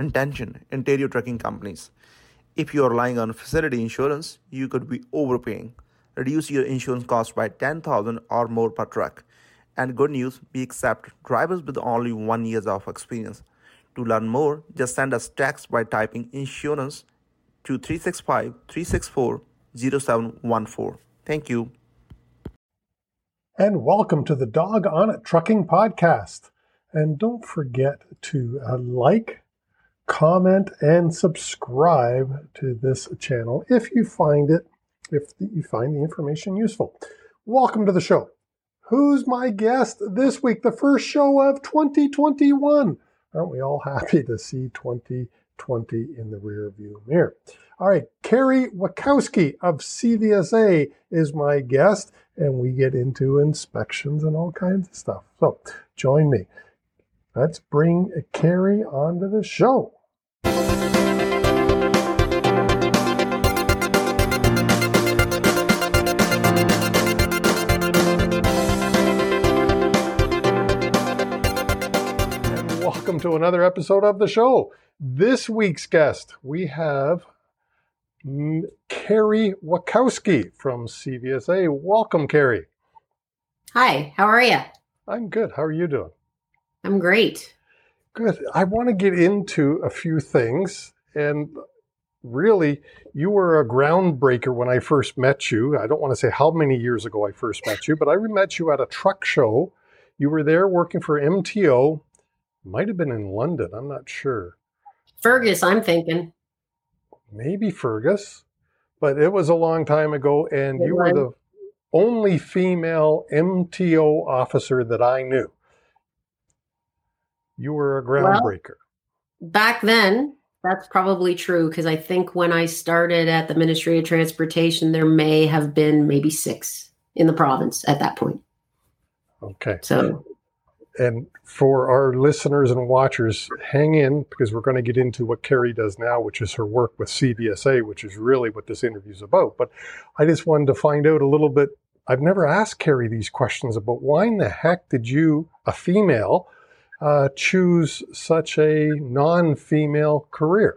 intention, interior trucking companies. If you are relying on facility insurance, you could be overpaying. Reduce your insurance cost by 10000 or more per truck. And good news, we accept drivers with only one years of experience. To learn more, just send us text by typing insurance to 365 364 0714. Thank you. And welcome to the Dog on It Trucking Podcast. And don't forget to uh, like, comment, and subscribe to this channel if you find it, if you find the information useful. Welcome to the show. Who's my guest this week? The first show of 2021. Aren't we all happy to see 2020 in the rear view mirror? All right, Kerri Wirachowsky of CVSA is my guest, and we get into inspections and all kinds of stuff. So join me. Let's bring Carrie onto the show. Welcome to another episode of the show. This week's guest, we have Kerri Wirachowsky from CVSA. Welcome, Kerri. Hi, how are you? I'm good. How are you doing? I'm great. Good. I want to get into a few things. And really, you were a groundbreaker when I first met you. I don't want to say how many years ago I first met you, but I met you at a truck show. You were there working for MTO. Might have been in London. I'm not sure. Fergus, I'm thinking maybe Fergus, but it was a long time ago, and you were the only female MTO officer that I knew. You were a groundbreaker. Well, back then, that's probably true because I think when I started at the Ministry of Transportation, there may have been maybe six in the province at that point. Okay. So and for our listeners and watchers, hang in because we're going to get into what Kerri does now, which is her work with CVSA, which is really what this interview is about. But I just wanted to find out a little bit. I've never asked Kerri these questions about why in the heck did you, a female, uh, choose such a non female career?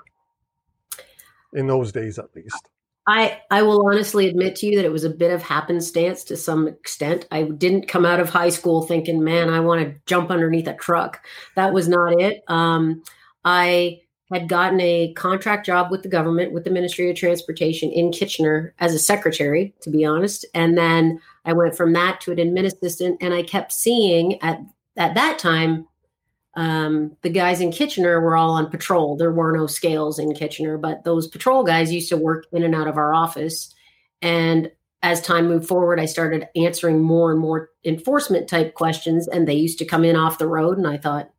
In those days, at least. I, I will honestly admit to you that it was a bit of happenstance to some extent. I didn't come out of high school thinking, man, I want to jump underneath a truck. That was not it. Um, I had gotten a contract job with the government, with the Ministry of Transportation in Kitchener as a secretary, to be honest. And then I went from that to an admin assistant, and I kept seeing at at that time um, the guys in Kitchener were all on patrol. There were no scales in Kitchener, but those patrol guys used to work in and out of our office. And as time moved forward, I started answering more and more enforcement type questions, and they used to come in off the road. And I thought,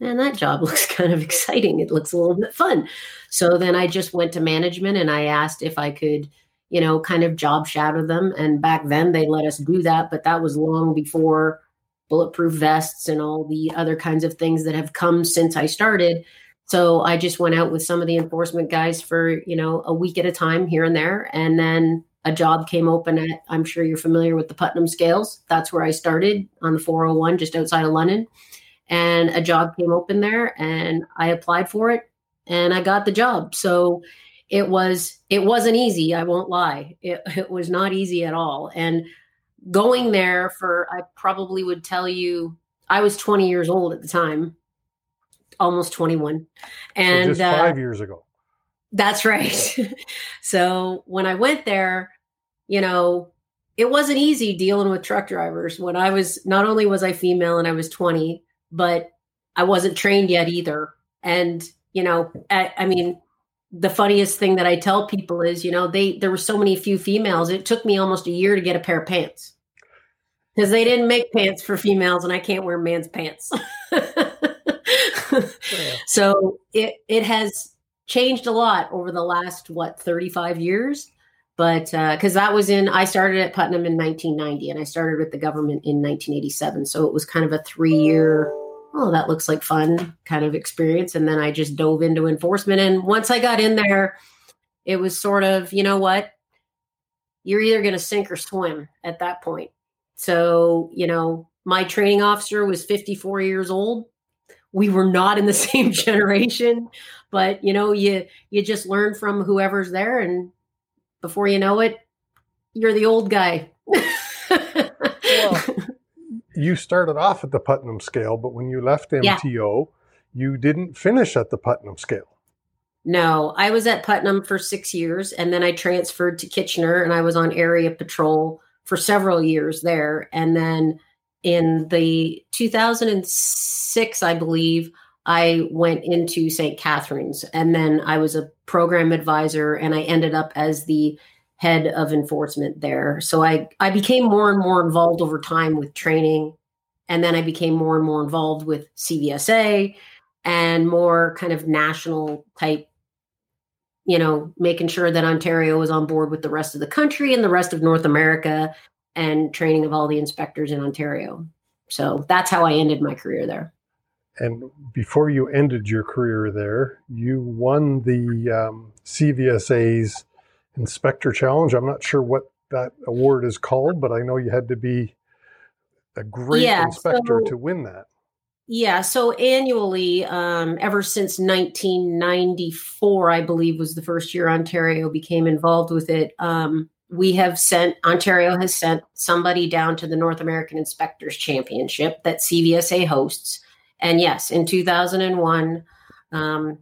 man, that job looks kind of exciting. It looks a little bit fun. So then I just went to management and I asked if I could, you know, kind of job shadow them. And back then they let us do that, but that was long before bulletproof vests and all the other kinds of things that have come since I started. So I just went out with some of the enforcement guys for, you know, a week at a time here and there. And then a job came open at, I'm sure you're familiar with the Putnam Scales. That's where I started on the 401 just outside of London. And a job came open there and I applied for it and I got the job. So it was it wasn't easy, I won't lie. It, it was not easy at all. And going there for I probably would tell you I was 20 years old at the time, almost 21, and so just five uh, years ago. That's right. so when I went there, you know, it wasn't easy dealing with truck drivers. When I was not only was I female and I was 20, but I wasn't trained yet either. And you know, I, I mean, the funniest thing that I tell people is, you know, they there were so many few females. It took me almost a year to get a pair of pants because they didn't make pants for females, and I can't wear man's pants. So it it has changed a lot over the last what thirty five years, but because uh, that was in I started at Putnam in 1990, and I started with the government in 1987. So it was kind of a three year oh, that looks like fun kind of experience. And then I just dove into enforcement. And once I got in there, it was sort of, you know what? You're either going to sink or swim at that point. So, you know, my training officer was 54 years old. we were not in the same generation, but you know, you you just learn from whoever's there, and before you know it, you're the old guy. You started off at the Putnam scale, but when you left MTO, yeah. you didn't finish at the Putnam scale. No, I was at Putnam for six years, and then I transferred to Kitchener, and I was on area patrol for several years there, and then in the 2006, I believe, I went into St. Catharines and then I was a program advisor and I ended up as the head of enforcement there. So I, I became more and more involved over time with training. And then I became more and more involved with CVSA and more kind of national type, you know, making sure that Ontario was on board with the rest of the country and the rest of North America and training of all the inspectors in Ontario. So that's how I ended my career there. And before you ended your career there, you won the um, CVSA's Inspector Challenge. I'm not sure what that award is called, but I know you had to be a great yeah, inspector so, to win that. Yeah, so annually, um, ever since 1994, I believe was the first year Ontario became involved with it. Um, we have sent Ontario has sent somebody down to the North American Inspectors Championship that CVSA hosts. And yes, in 2001, um,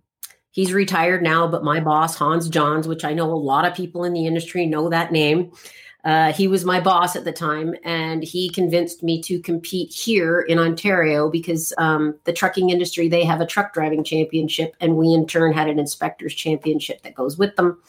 he's retired now, but my boss, Hans Johns, which I know a lot of people in the industry know that name, uh, he was my boss at the time, and he convinced me to compete here in Ontario because um, the trucking industry they have a truck driving championship, and we in turn had an inspectors championship that goes with them.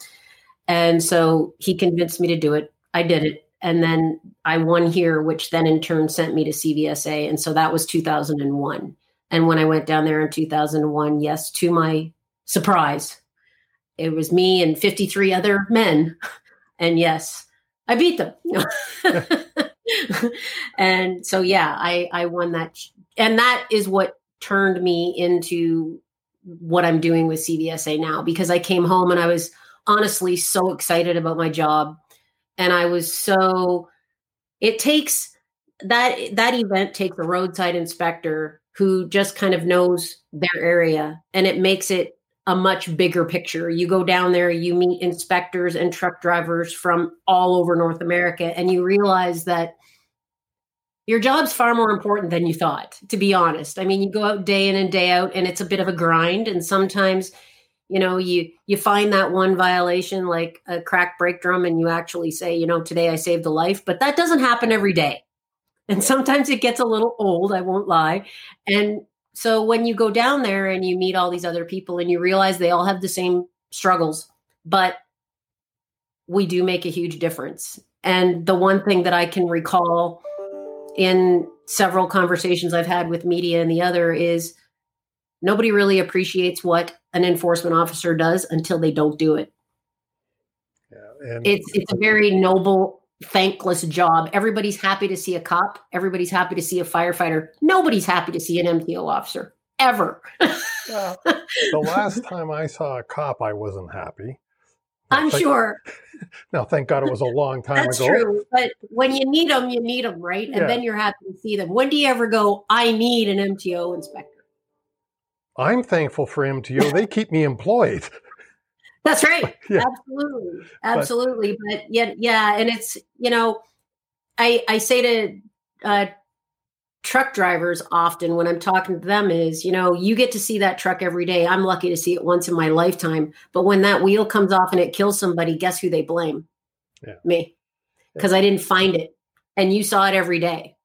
And so he convinced me to do it. I did it. And then I won here, which then in turn sent me to CVSA. And so that was 2001. And when I went down there in 2001, yes, to my surprise, it was me and 53 other men. And yes, I beat them. and so, yeah, I, I won that. And that is what turned me into what I'm doing with CVSA now because I came home and I was honestly so excited about my job and i was so it takes that that event takes a roadside inspector who just kind of knows their area and it makes it a much bigger picture. You go down there, you meet inspectors and truck drivers from all over North America, and you realize that your job's far more important than you thought, to be honest. I mean, you go out day in and day out, and it's a bit of a grind. And sometimes you know you you find that one violation like a cracked brake drum and you actually say you know today i saved a life but that doesn't happen every day and sometimes it gets a little old i won't lie and so when you go down there and you meet all these other people and you realize they all have the same struggles but we do make a huge difference and the one thing that i can recall in several conversations i've had with media and the other is nobody really appreciates what an enforcement officer does until they don't do it. Yeah, it's it's a very noble, thankless job. Everybody's happy to see a cop. Everybody's happy to see a firefighter. Nobody's happy to see an MTO officer ever. well, the last time I saw a cop, I wasn't happy. I'm thank, sure. Now, thank God it was a long time That's ago. That's true. But when you need them, you need them, right? And yeah. then you're happy to see them. When do you ever go, I need an MTO inspector? I'm thankful for MTO. They keep me employed. That's right. yeah. Absolutely. Absolutely. But, but yeah, yeah. And it's, you know, I, I say to uh, truck drivers often when I'm talking to them is, you know, you get to see that truck every day. I'm lucky to see it once in my lifetime. But when that wheel comes off and it kills somebody, guess who they blame? Yeah. Me. Because yeah. I didn't find it. And you saw it every day.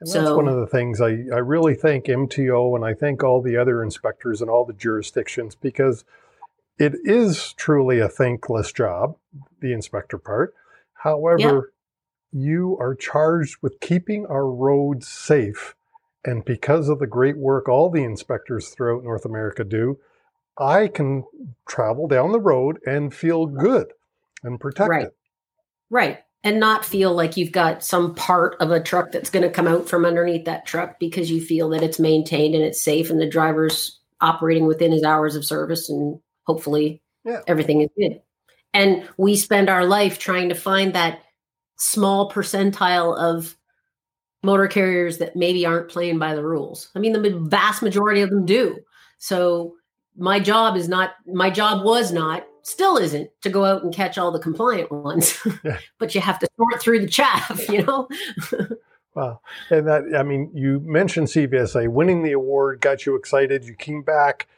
And that's so, one of the things I, I really thank MTO and I thank all the other inspectors and all the jurisdictions because it is truly a thankless job, the inspector part. However, yeah. you are charged with keeping our roads safe. And because of the great work all the inspectors throughout North America do, I can travel down the road and feel good and protected. Right. Right and not feel like you've got some part of a truck that's going to come out from underneath that truck because you feel that it's maintained and it's safe and the driver's operating within his hours of service and hopefully yeah. everything is good. And we spend our life trying to find that small percentile of motor carriers that maybe aren't playing by the rules. I mean, the vast majority of them do. So my job is not, my job was not, still isn't to go out and catch all the compliant ones, yeah. but you have to sort through the chaff, you know? wow. And that, I mean, you mentioned CVSA winning the award got you excited. You came back,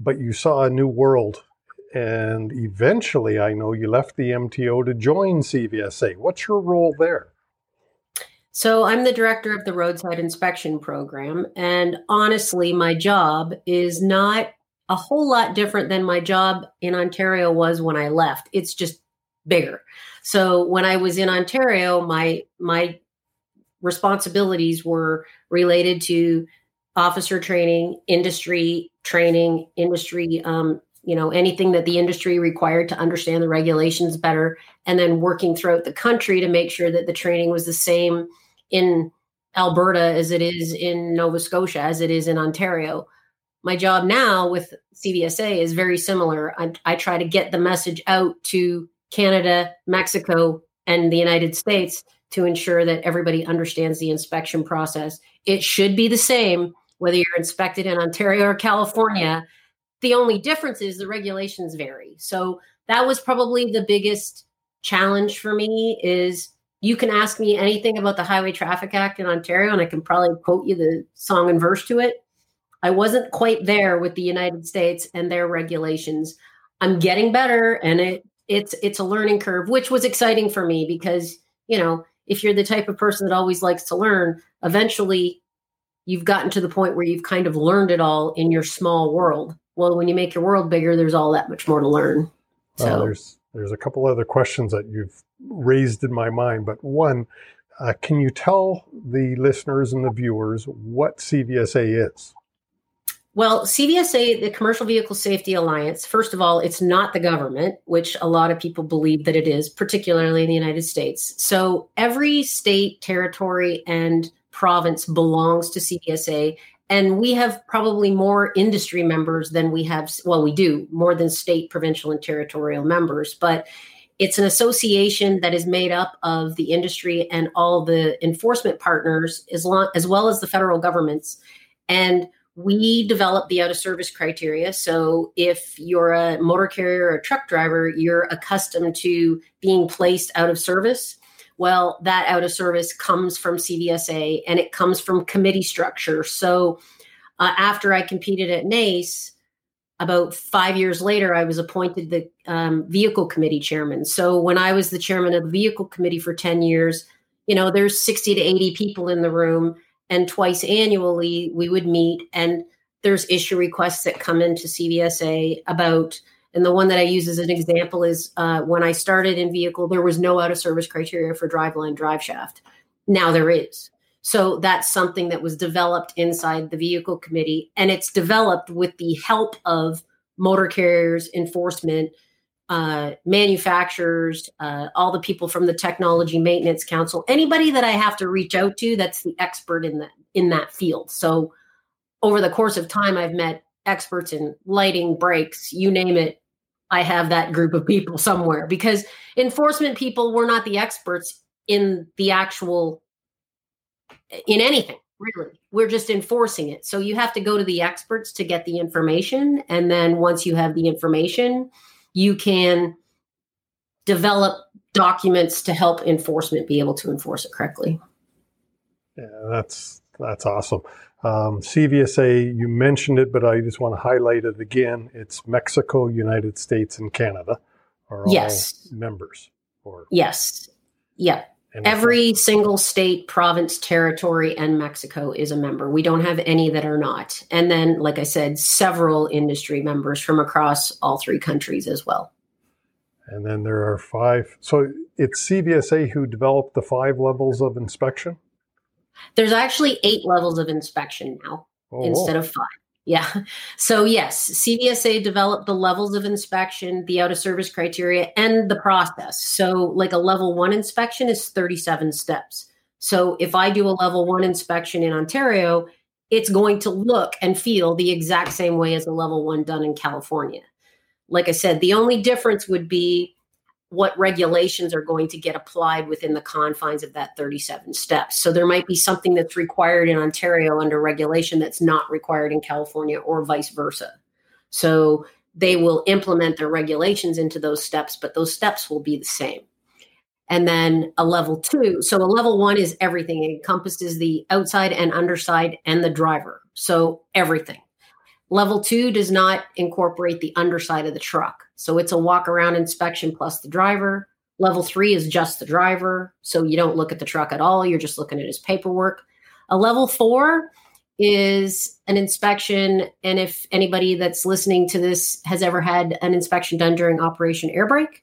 but you saw a new world. And eventually, I know you left the MTO to join CVSA. What's your role there? So I'm the director of the roadside inspection program. And honestly, my job is not a whole lot different than my job in Ontario was when I left. It's just bigger. So when I was in Ontario, my my responsibilities were related to officer training, industry training, industry um, you know anything that the industry required to understand the regulations better and then working throughout the country to make sure that the training was the same in Alberta as it is in Nova Scotia, as it is in Ontario. My job now with CVSA is very similar. I, I try to get the message out to Canada, Mexico, and the United States to ensure that everybody understands the inspection process. It should be the same whether you're inspected in Ontario or California. The only difference is the regulations vary. So that was probably the biggest challenge for me is you can ask me anything about the Highway Traffic Act in Ontario, and I can probably quote you the song and verse to it. I wasn't quite there with the United States and their regulations. I'm getting better, and it it's it's a learning curve, which was exciting for me because you know if you're the type of person that always likes to learn, eventually you've gotten to the point where you've kind of learned it all in your small world. Well, when you make your world bigger, there's all that much more to learn. So well, there's there's a couple other questions that you've raised in my mind, but one, uh, can you tell the listeners and the viewers what CVSA is? Well, CVSA, the Commercial Vehicle Safety Alliance, first of all, it's not the government, which a lot of people believe that it is, particularly in the United States. So every state, territory, and province belongs to CVSA. And we have probably more industry members than we have, well, we do more than state, provincial, and territorial members. But it's an association that is made up of the industry and all the enforcement partners, as, long, as well as the federal governments. And we develop the out of service criteria. So if you're a motor carrier or a truck driver, you're accustomed to being placed out of service. Well, that out of service comes from CVSA and it comes from committee structure. So uh, after I competed at NACE, about five years later, I was appointed the um, vehicle committee chairman. So when I was the chairman of the vehicle committee for 10 years, you know, there's 60 to 80 people in the room and twice annually we would meet and there's issue requests that come into cvsa about and the one that i use as an example is uh, when i started in vehicle there was no out of service criteria for driveline drive shaft now there is so that's something that was developed inside the vehicle committee and it's developed with the help of motor carriers enforcement uh, manufacturers, uh, all the people from the Technology Maintenance Council, anybody that I have to reach out to that's the expert in that in that field. So over the course of time, I've met experts in lighting, brakes, you name it. I have that group of people somewhere because enforcement people were not the experts in the actual in anything really we're just enforcing it so you have to go to the experts to get the information and then once you have the information you can develop documents to help enforcement be able to enforce it correctly. Yeah, that's that's awesome. Um, CVSA, you mentioned it, but I just want to highlight it again. It's Mexico, United States, and Canada are all yes. members. Or yes, yeah. Every single state, province, territory, and Mexico is a member. We don't have any that are not. And then, like I said, several industry members from across all three countries as well. And then there are five. So it's CVSA who developed the five levels of inspection? There's actually eight levels of inspection now oh, instead of five. Yeah. So, yes, CVSA developed the levels of inspection, the out of service criteria, and the process. So, like a level one inspection is 37 steps. So, if I do a level one inspection in Ontario, it's going to look and feel the exact same way as a level one done in California. Like I said, the only difference would be what regulations are going to get applied within the confines of that 37 steps. So there might be something that's required in Ontario under regulation that's not required in California or vice versa. So they will implement their regulations into those steps, but those steps will be the same. And then a level two. So a level one is everything. It encompasses the outside and underside and the driver. So everything. Level two does not incorporate the underside of the truck. So it's a walk around inspection plus the driver. Level three is just the driver. So you don't look at the truck at all. You're just looking at his paperwork. A level four is an inspection. And if anybody that's listening to this has ever had an inspection done during Operation Airbrake,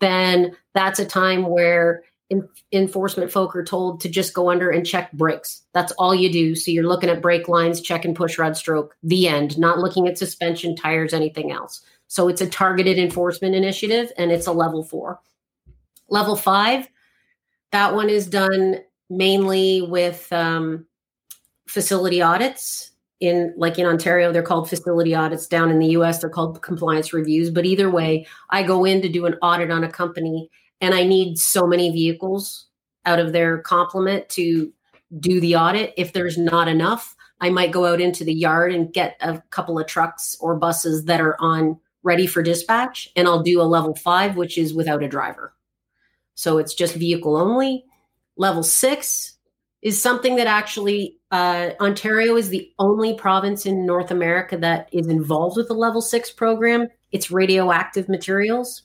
then that's a time where in, enforcement folk are told to just go under and check brakes. That's all you do. So you're looking at brake lines, check and push rod stroke, the end, not looking at suspension, tires, anything else. So it's a targeted enforcement initiative and it's a level four. Level five, that one is done mainly with um, facility audits. In like in Ontario, they're called facility audits. Down in the US, they're called compliance reviews. But either way, I go in to do an audit on a company and I need so many vehicles out of their complement to do the audit. If there's not enough, I might go out into the yard and get a couple of trucks or buses that are on ready for dispatch, and I'll do a level five, which is without a driver. So it's just vehicle only. Level six is something that actually uh, Ontario is the only province in North America that is involved with the level six program. It's radioactive materials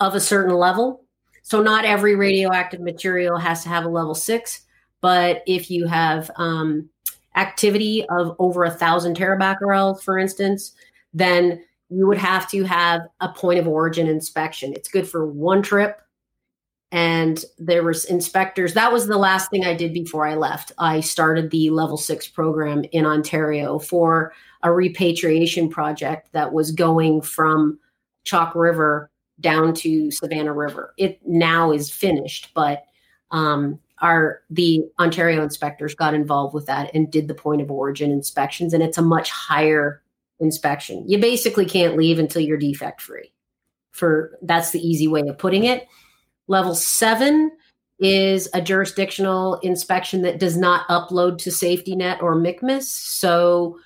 of a certain level. So not every radioactive material has to have a level six, but if you have um, activity of over a thousand terabecquerel, for instance, then you would have to have a point of origin inspection. It's good for one trip. And there was inspectors. That was the last thing I did before I left. I started the level six program in Ontario for a repatriation project that was going from Chalk River down to Savannah River. It now is finished, but um, our the Ontario inspectors got involved with that and did the point of origin inspections, and it's a much higher inspection. You basically can't leave until you're defect free. For that's the easy way of putting it. Level seven is a jurisdictional inspection that does not upload to safety net or MCMIS. So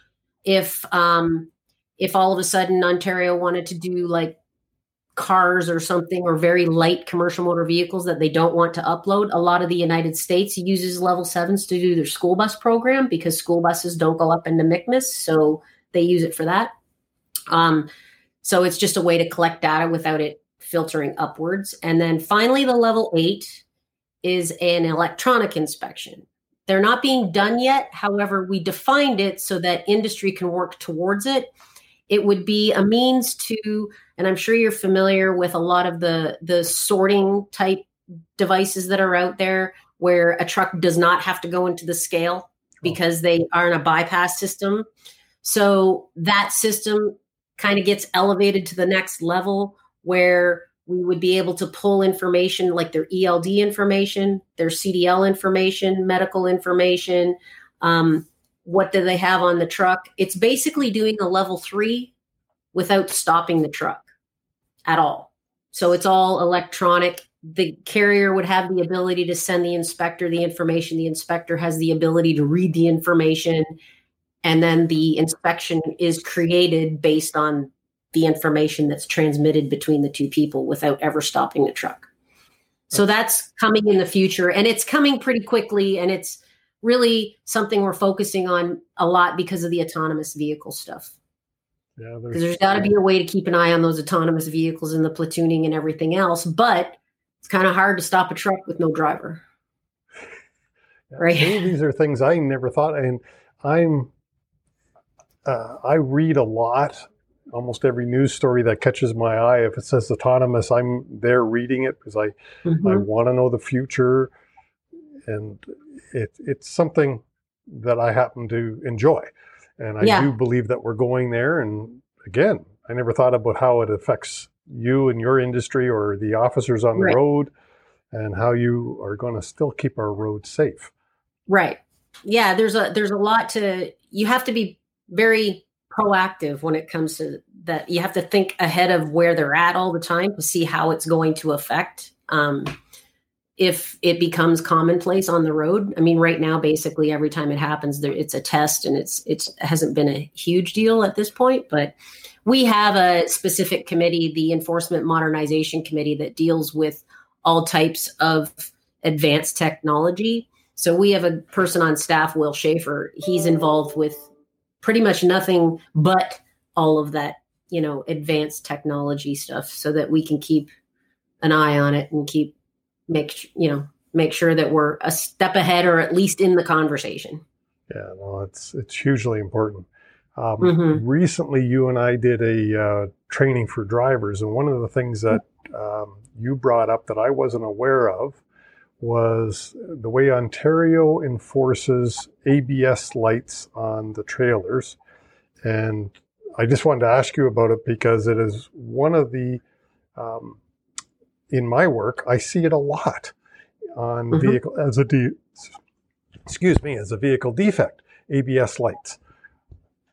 if um, if all of a sudden Ontario wanted to do like cars or something or very light commercial motor vehicles that they don't want to upload. A lot of the United States uses level sevens to do their school bus program because school buses don't go up into MCMIS, so they use it for that. Um, so it's just a way to collect data without it filtering upwards. And then finally, the level eight is an electronic inspection. They're not being done yet. However, we defined it so that industry can work towards it. It would be a means to and i'm sure you're familiar with a lot of the the sorting type devices that are out there where a truck does not have to go into the scale because they are in a bypass system so that system kind of gets elevated to the next level where we would be able to pull information like their eld information their cdl information medical information um, what do they have on the truck it's basically doing a level three without stopping the truck at all. So it's all electronic. The carrier would have the ability to send the inspector the information. The inspector has the ability to read the information. And then the inspection is created based on the information that's transmitted between the two people without ever stopping the truck. So that's coming in the future and it's coming pretty quickly and it's really something we're focusing on a lot because of the autonomous vehicle stuff. Yeah, because there's got to be a way to keep an eye on those autonomous vehicles and the platooning and everything else. But it's kind of hard to stop a truck with no driver. Yeah, right. These are things I never thought, and I'm uh, I read a lot. Almost every news story that catches my eye, if it says autonomous, I'm there reading it because I mm-hmm. I want to know the future, and it, it's something that I happen to enjoy. And I yeah. do believe that we're going there. And again, I never thought about how it affects you and your industry or the officers on right. the road and how you are going to still keep our roads safe. Right. Yeah, there's a there's a lot to you have to be very proactive when it comes to that. You have to think ahead of where they're at all the time to see how it's going to affect. Um, if it becomes commonplace on the road, I mean, right now, basically every time it happens, there, it's a test, and it's it's it hasn't been a huge deal at this point. But we have a specific committee, the Enforcement Modernization Committee, that deals with all types of advanced technology. So we have a person on staff, Will Schaefer. He's involved with pretty much nothing but all of that, you know, advanced technology stuff so that we can keep an eye on it and keep make, you know, make sure that we're a step ahead or at least in the conversation. Yeah, well, it's it's hugely important. Um, mm-hmm. Recently, you and I did a uh, training for drivers, and one of the things that um, you brought up that I wasn't aware of was the way Ontario enforces ABS lights on the trailers. And I just wanted to ask you about it because it is one of the, um, in my work, I see it a lot on mm-hmm. vehicle as a, de- excuse me, as a vehicle defect, ABS lights.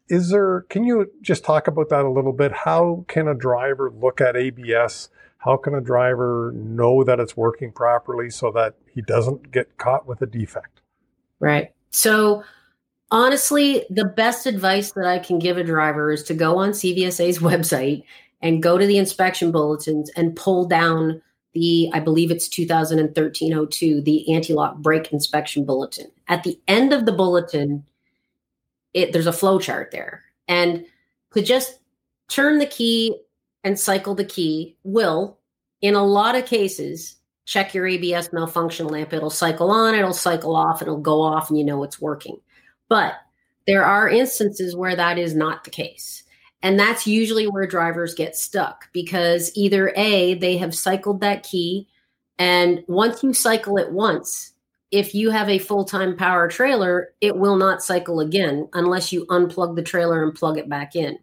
Is there, can you just talk about that a little bit? How can a driver look at ABS how can a driver know that it's working properly so that he doesn't get caught with a defect? Right. So, honestly, the best advice that I can give a driver is to go on CVSA's website and go to the inspection bulletins and pull down the, I believe it's 2013 02, the anti lock brake inspection bulletin. At the end of the bulletin, it, there's a flow chart there. And to just turn the key and cycle the key will, in a lot of cases, check your ABS malfunction lamp. It'll cycle on, it'll cycle off, it'll go off, and you know it's working. But there are instances where that is not the case. And that's usually where drivers get stuck because either A, they have cycled that key. And once you cycle it once, if you have a full time power trailer, it will not cycle again unless you unplug the trailer and plug it back in.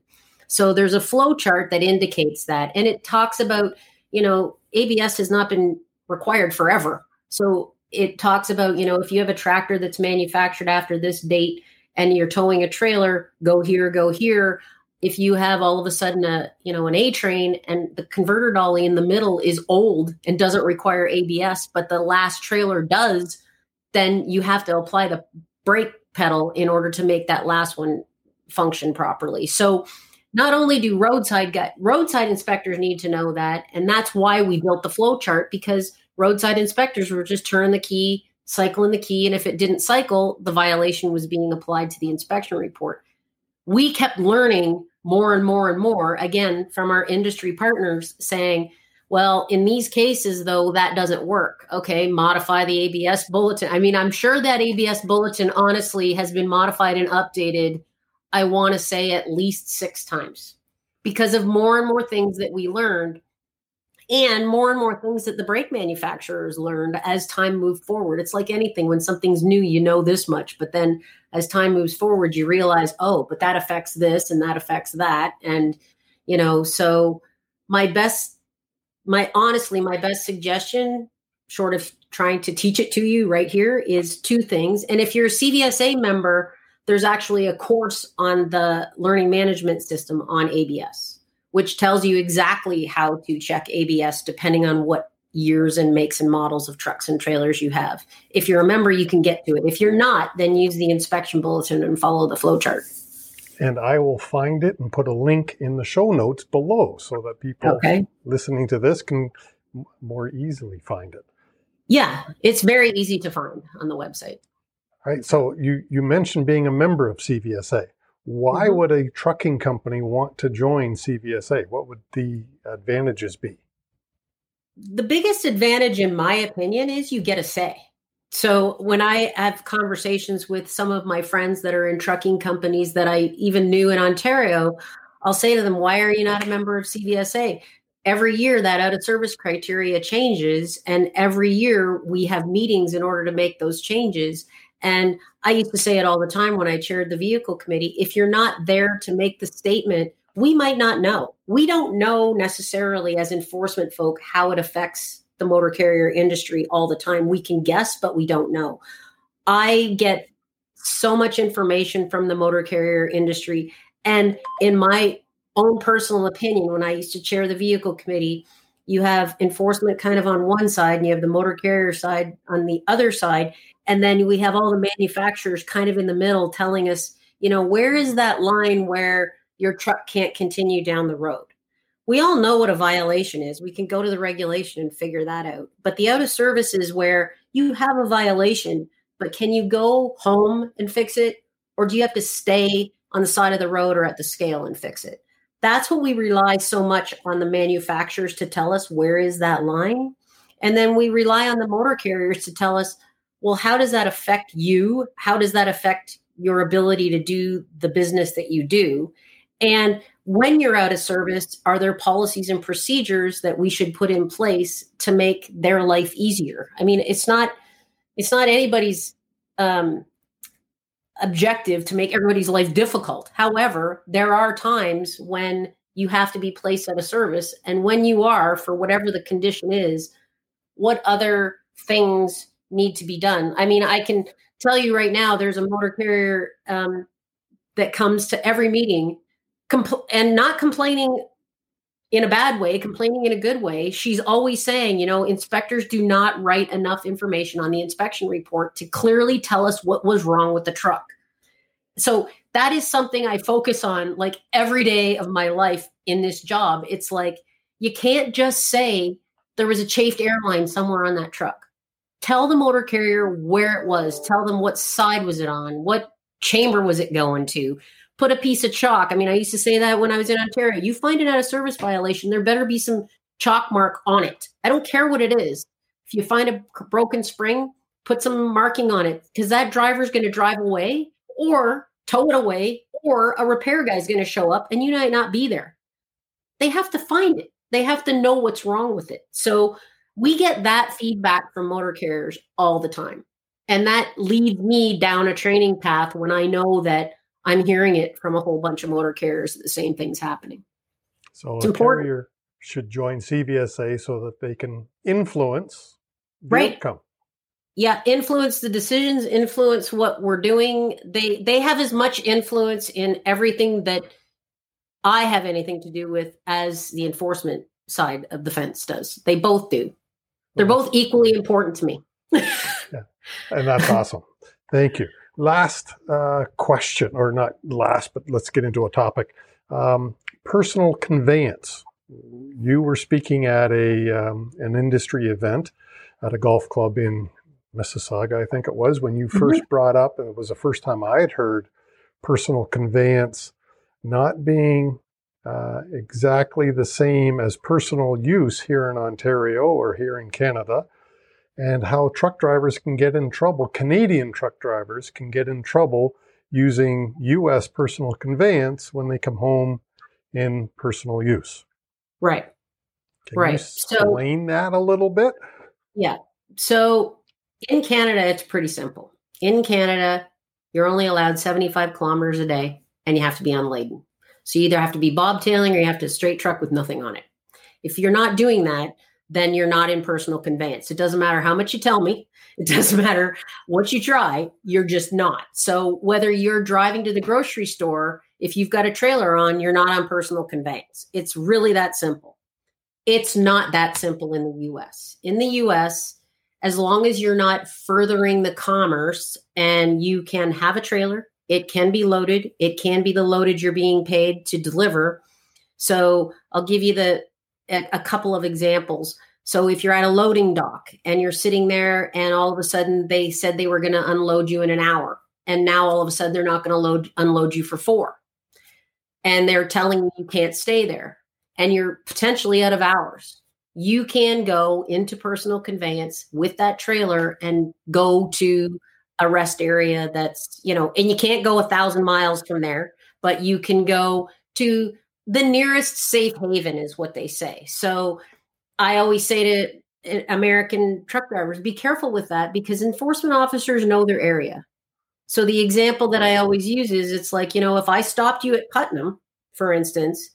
So there's a flow chart that indicates that. And it talks about, you know, ABS has not been required forever. So it talks about, you know, if you have a tractor that's manufactured after this date and you're towing a trailer, go here, go here. If you have all of a sudden a, you know, an A train and the converter dolly in the middle is old and doesn't require ABS, but the last trailer does, then you have to apply the brake pedal in order to make that last one function properly. So not only do roadside get roadside inspectors need to know that, and that's why we built the flow chart because roadside inspectors were just turning the key, cycling the key, and if it didn't cycle, the violation was being applied to the inspection report. We kept learning more and more and more again from our industry partners saying, well, in these cases, though, that doesn't work. Okay, modify the ABS bulletin. I mean, I'm sure that ABS bulletin honestly has been modified and updated I want to say at least six times because of more and more things that we learned and more and more things that the brake manufacturers learned as time moved forward. It's like anything when something's new, you know this much, but then as time moves forward, you realize, oh, but that affects this and that affects that. And, you know, so my best, my honestly, my best suggestion, short of trying to teach it to you right here, is two things. And if you're a CVSA member, there's actually a course on the learning management system on ABS, which tells you exactly how to check ABS depending on what years and makes and models of trucks and trailers you have. If you're a member, you can get to it. If you're not, then use the inspection bulletin and follow the flow chart. And I will find it and put a link in the show notes below so that people okay. listening to this can more easily find it. Yeah, it's very easy to find on the website. Right. So you, you mentioned being a member of CVSA. Why mm-hmm. would a trucking company want to join CVSA? What would the advantages be? The biggest advantage, in my opinion, is you get a say. So when I have conversations with some of my friends that are in trucking companies that I even knew in Ontario, I'll say to them, Why are you not a member of CVSA? Every year, that out of service criteria changes. And every year, we have meetings in order to make those changes. And I used to say it all the time when I chaired the vehicle committee if you're not there to make the statement, we might not know. We don't know necessarily as enforcement folk how it affects the motor carrier industry all the time. We can guess, but we don't know. I get so much information from the motor carrier industry And in my own personal opinion, when I used to chair the vehicle committee, you have enforcement kind of on one side and you have the motor carrier side on the other side. And then we have all the manufacturers kind of in the middle telling us, you know, where is that line where your truck can't continue down the road? We all know what a violation is. We can go to the regulation and figure that out. But the out of service is where you have a violation, but can you go home and fix it? Or do you have to stay on the side of the road or at the scale and fix it? That's what we rely so much on the manufacturers to tell us where is that line. And then we rely on the motor carriers to tell us, well, how does that affect you? How does that affect your ability to do the business that you do? And when you're out of service, are there policies and procedures that we should put in place to make their life easier? I mean, it's not it's not anybody's um, objective to make everybody's life difficult. However, there are times when you have to be placed out of service. And when you are, for whatever the condition is, what other things need to be done? I mean, I can tell you right now, there's a motor carrier um, that comes to every meeting compl- and not complaining in a bad way, complaining in a good way. She's always saying, you know, inspectors do not write enough information on the inspection report to clearly tell us what was wrong with the truck. So that is something I focus on like every day of my life in this job. It's like you can't just say there was a chafed airline somewhere on that truck. Tell the motor carrier where it was, tell them what side was it on, what chamber was it going to, put a piece of chalk. I mean, I used to say that when I was in Ontario. You find it out of service violation, there better be some chalk mark on it. I don't care what it is. If you find a broken spring, put some marking on it because that driver's going to drive away or tow it away or a repair guy's going to show up and you might not be there. They have to find it. They have to know what's wrong with it. So we get that feedback from motor carriers all the time. And that leads me down a training path when I know that I'm hearing it from a whole bunch of motor carriers that the same thing's happening. So it's a important. carrier should join CVSA so that they can influence the right. outcome. Yeah, influence the decisions, influence what we're doing. They they have as much influence in everything that I have anything to do with as the enforcement side of the fence does. They both do. They're both equally important to me. yeah. And that's awesome. Thank you. Last uh, question, or not last, but let's get into a topic. Um, personal conveyance. You were speaking at a um, an industry event at a golf club in Mississauga, I think it was, when you 1st mm-hmm. brought up, and it was the first time I had heard personal conveyance not being uh, exactly the same as personal use here in Ontario or here in Canada and how truck drivers can get in trouble, Canadian truck drivers can get in trouble using US personal conveyance when they come home in personal use. Right. Can right. explain so, that a little bit? Yeah. So in Canada, it's pretty simple. In Canada, you're only allowed 75 kilometers a day and you have to be unladen. So you either have to be bobtailing or you have to straight truck with nothing on it. If you're not doing that, then you're not in personal conveyance. It doesn't matter how much you tell me. It doesn't matter what you try. You're just not. So whether you're driving to the grocery store, if you've got a trailer on, you're not on personal conveyance. It's really that simple. It's not that simple in the US. In the US, as long as you're not furthering the commerce and you can have a trailer, it can be loaded, it can be the loaded you're being paid to deliver. So I'll give you the a, couple of examples. So if you're at a loading dock and you're sitting there and all of a sudden they said they were going to unload you in an hour and now all of a sudden they're not going to load unload you for 4 and they're telling you you can't stay there and you're potentially out of hours you can go into personal conveyance with that trailer and go to a rest area that's you know and you can't go a thousand miles from there but you can go to the nearest safe haven is what they say. So I always say to eh, American truck drivers, be careful with that because enforcement officers know their area. So the example that I always use is it's like, you know, if I stopped you at Putnam, for instance,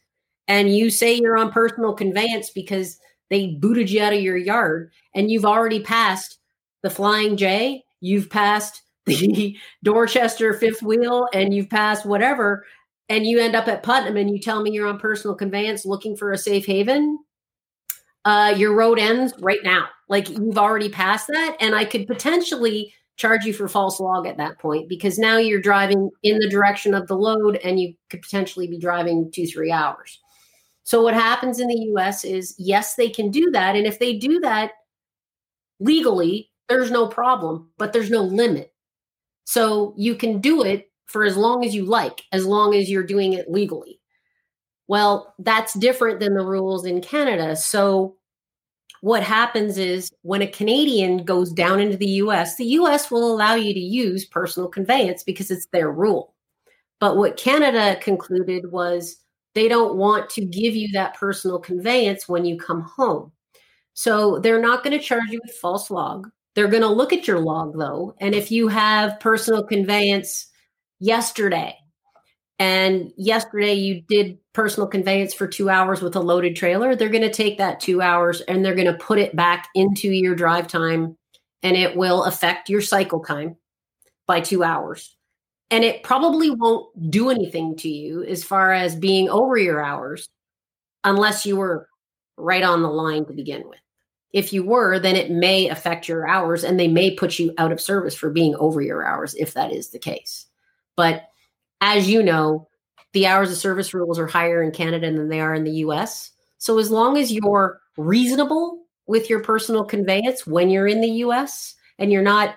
and you say you're on personal conveyance because they booted you out of your yard and you've already passed the Flying J, you've passed the Dorchester fifth wheel, and you've passed whatever, and you end up at Putnam and you tell me you're on personal conveyance looking for a safe haven, uh, your road ends right now. Like you've already passed that, and I could potentially charge you for false log at that point because now you're driving in the direction of the load and you could potentially be driving two, three hours. So, what happens in the US is yes, they can do that. And if they do that legally, there's no problem, but there's no limit. So, you can do it for as long as you like, as long as you're doing it legally. Well, that's different than the rules in Canada. So, what happens is when a Canadian goes down into the US, the US will allow you to use personal conveyance because it's their rule. But what Canada concluded was they don't want to give you that personal conveyance when you come home. So they're not going to charge you with false log. They're going to look at your log though. And if you have personal conveyance yesterday, and yesterday you did personal conveyance for two hours with a loaded trailer, they're going to take that two hours and they're going to put it back into your drive time and it will affect your cycle time by two hours. And it probably won't do anything to you as far as being over your hours unless you were right on the line to begin with. If you were, then it may affect your hours and they may put you out of service for being over your hours if that is the case. But as you know, the hours of service rules are higher in Canada than they are in the US. So as long as you're reasonable with your personal conveyance when you're in the US and you're not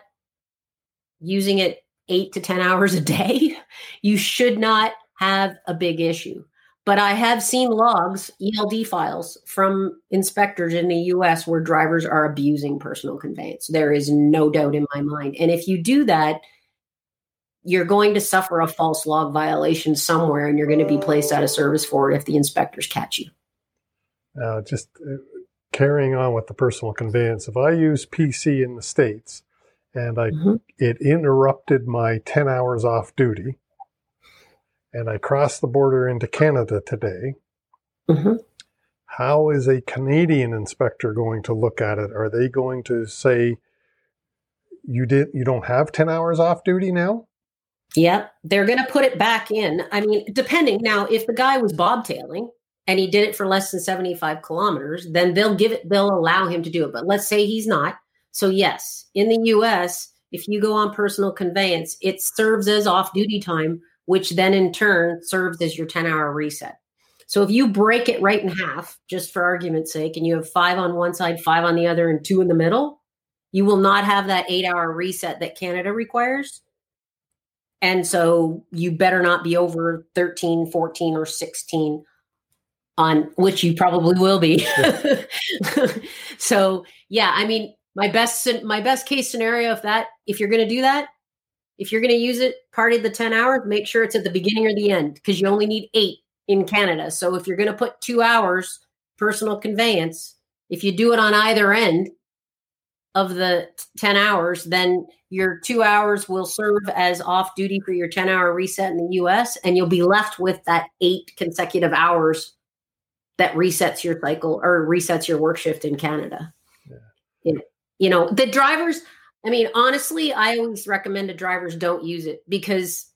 using it eight to 10 hours a day, you should not have a big issue. But I have seen logs, ELD files from inspectors in the US where drivers are abusing personal conveyance. There is no doubt in my mind. And if you do that, you're going to suffer a false log violation somewhere and you're going to be placed out of service for it if the inspectors catch you. Uh, just uh, carrying on with the personal conveyance, if I use PC in the States and I mm-hmm. it interrupted my 10 hours off duty and I crossed the border into Canada today, mm-hmm. how is a Canadian inspector going to look at it? Are they going to say, you did you don't have 10 hours off duty now Yep. They're going to put it back in. I mean, depending now, if the guy was bobtailing and he did it for less than 75 kilometers, then they'll give it, they'll allow him to do it. But let's say he's not. So, yes, in the US, if you go on personal conveyance, it serves as off duty time, which then in turn serves as your 10 hour reset. So if you break it right in half, just for argument's sake, and you have five on one side, five on the other, and two in the middle, you will not have that eight hour reset that Canada requires and so you better not be over 13, 14, or 16 on which you probably will be. so yeah, I mean, my best my best case scenario if that if you're going to do that, if you're going to use it part of the 10 hours, make sure it's at the beginning or the end because you only need 8 in Canada. So if you're going to put 2 hours personal conveyance, if you do it on either end, of the 10 hours, then your two hours will serve as off duty for your 10 hour reset in the US, and you'll be left with that eight consecutive hours that resets your cycle or resets your work shift in Canada. Yeah. You know, the drivers, I mean, honestly, I always recommend the drivers don't use it because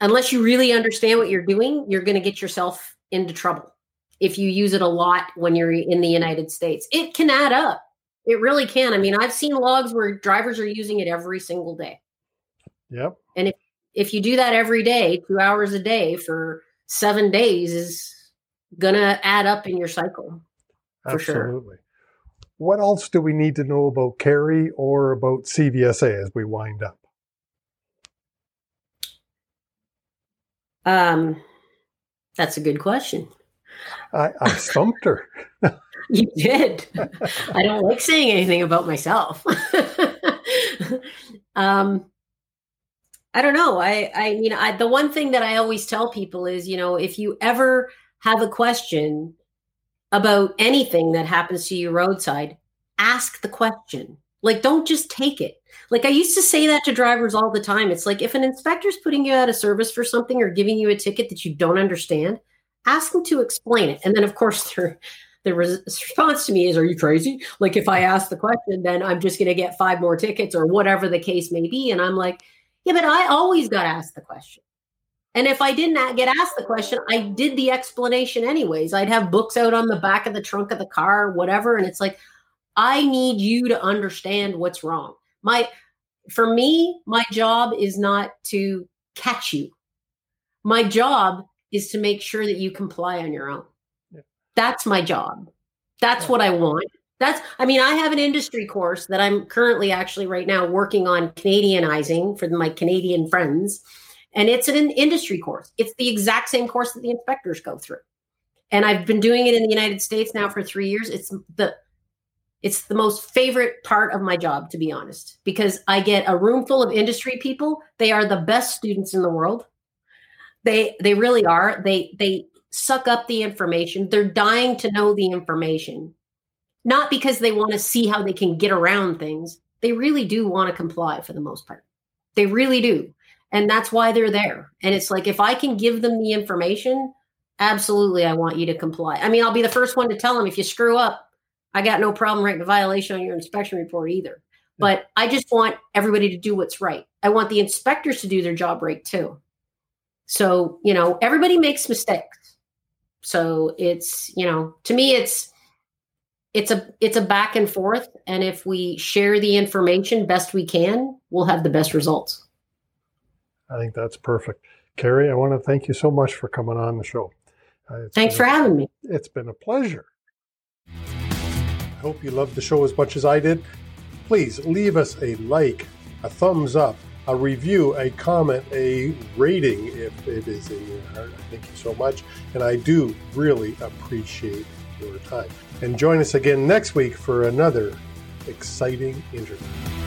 unless you really understand what you're doing, you're going to get yourself into trouble if you use it a lot when you're in the United States. It can add up it really can. I mean, I've seen logs where drivers are using it every single day. Yep. And if if you do that every day, two hours a day for seven days is gonna add up in your cycle. For Absolutely. Sure. What else do we need to know about Kerri or about CVSA as we wind up? Um, that's a good question. I, I stumped her. You did. I don't like saying anything about myself. um, I don't know. I I mean, I the one thing that I always tell people is, you know, if you ever have a question about anything that happens to you roadside, ask the question. Like, don't just take it. Like I used to say that to drivers all the time. It's like if an inspector's putting you out of service for something or giving you a ticket that you don't understand, ask them to explain it. And then, of course, they're the res- response to me is, Are you crazy? Like, if I ask the question, then I'm just going to get five more tickets or whatever the case may be. And I'm like, Yeah, but I always got to ask the question. And if I didn't get asked the question, I did the explanation anyways. I'd have books out on the back of the trunk of the car, whatever. And it's like, I need you to understand what's wrong. My, for me, my job is not to catch you. My job is to make sure that you comply on your own. Yeah. That's my job. That's yeah. what I want. That's, I mean, I have an industry course that I'm currently actually right now working on Canadianizing for my Canadian friends. And it's an industry course. It's the exact same course that the inspectors go through. And I've been doing it in the United States now for three years. It's the it's the most favorite part of my job, to be honest, because I get a room full of industry people. They are the best students in the world. They they really are. They they suck up the information. They're dying to know the information not because they want to see how they can get around things. They really do want to comply for the most part. They really do. And that's why they're there. And it's like, if I can give them the information, absolutely, I want you to comply. I mean, I'll be the first one to tell them if you screw up, I got no problem writing a violation on your inspection report either. But I just want everybody to do what's right. I want the inspectors to do their job right too. So, you know, everybody makes mistakes. So it's, you know, to me, it's, it's a it's a back and forth and if we share the information best we can we'll have the best results i think that's perfect Kerri i want to thank you so much for coming on the show uh, thanks for a, having me it's been a pleasure hope you loved the show as much as i did please leave us a like a thumbs up a review a comment a rating if it is in your heart thank you so much and i do really appreciate your time. And join us again next week for another exciting interview.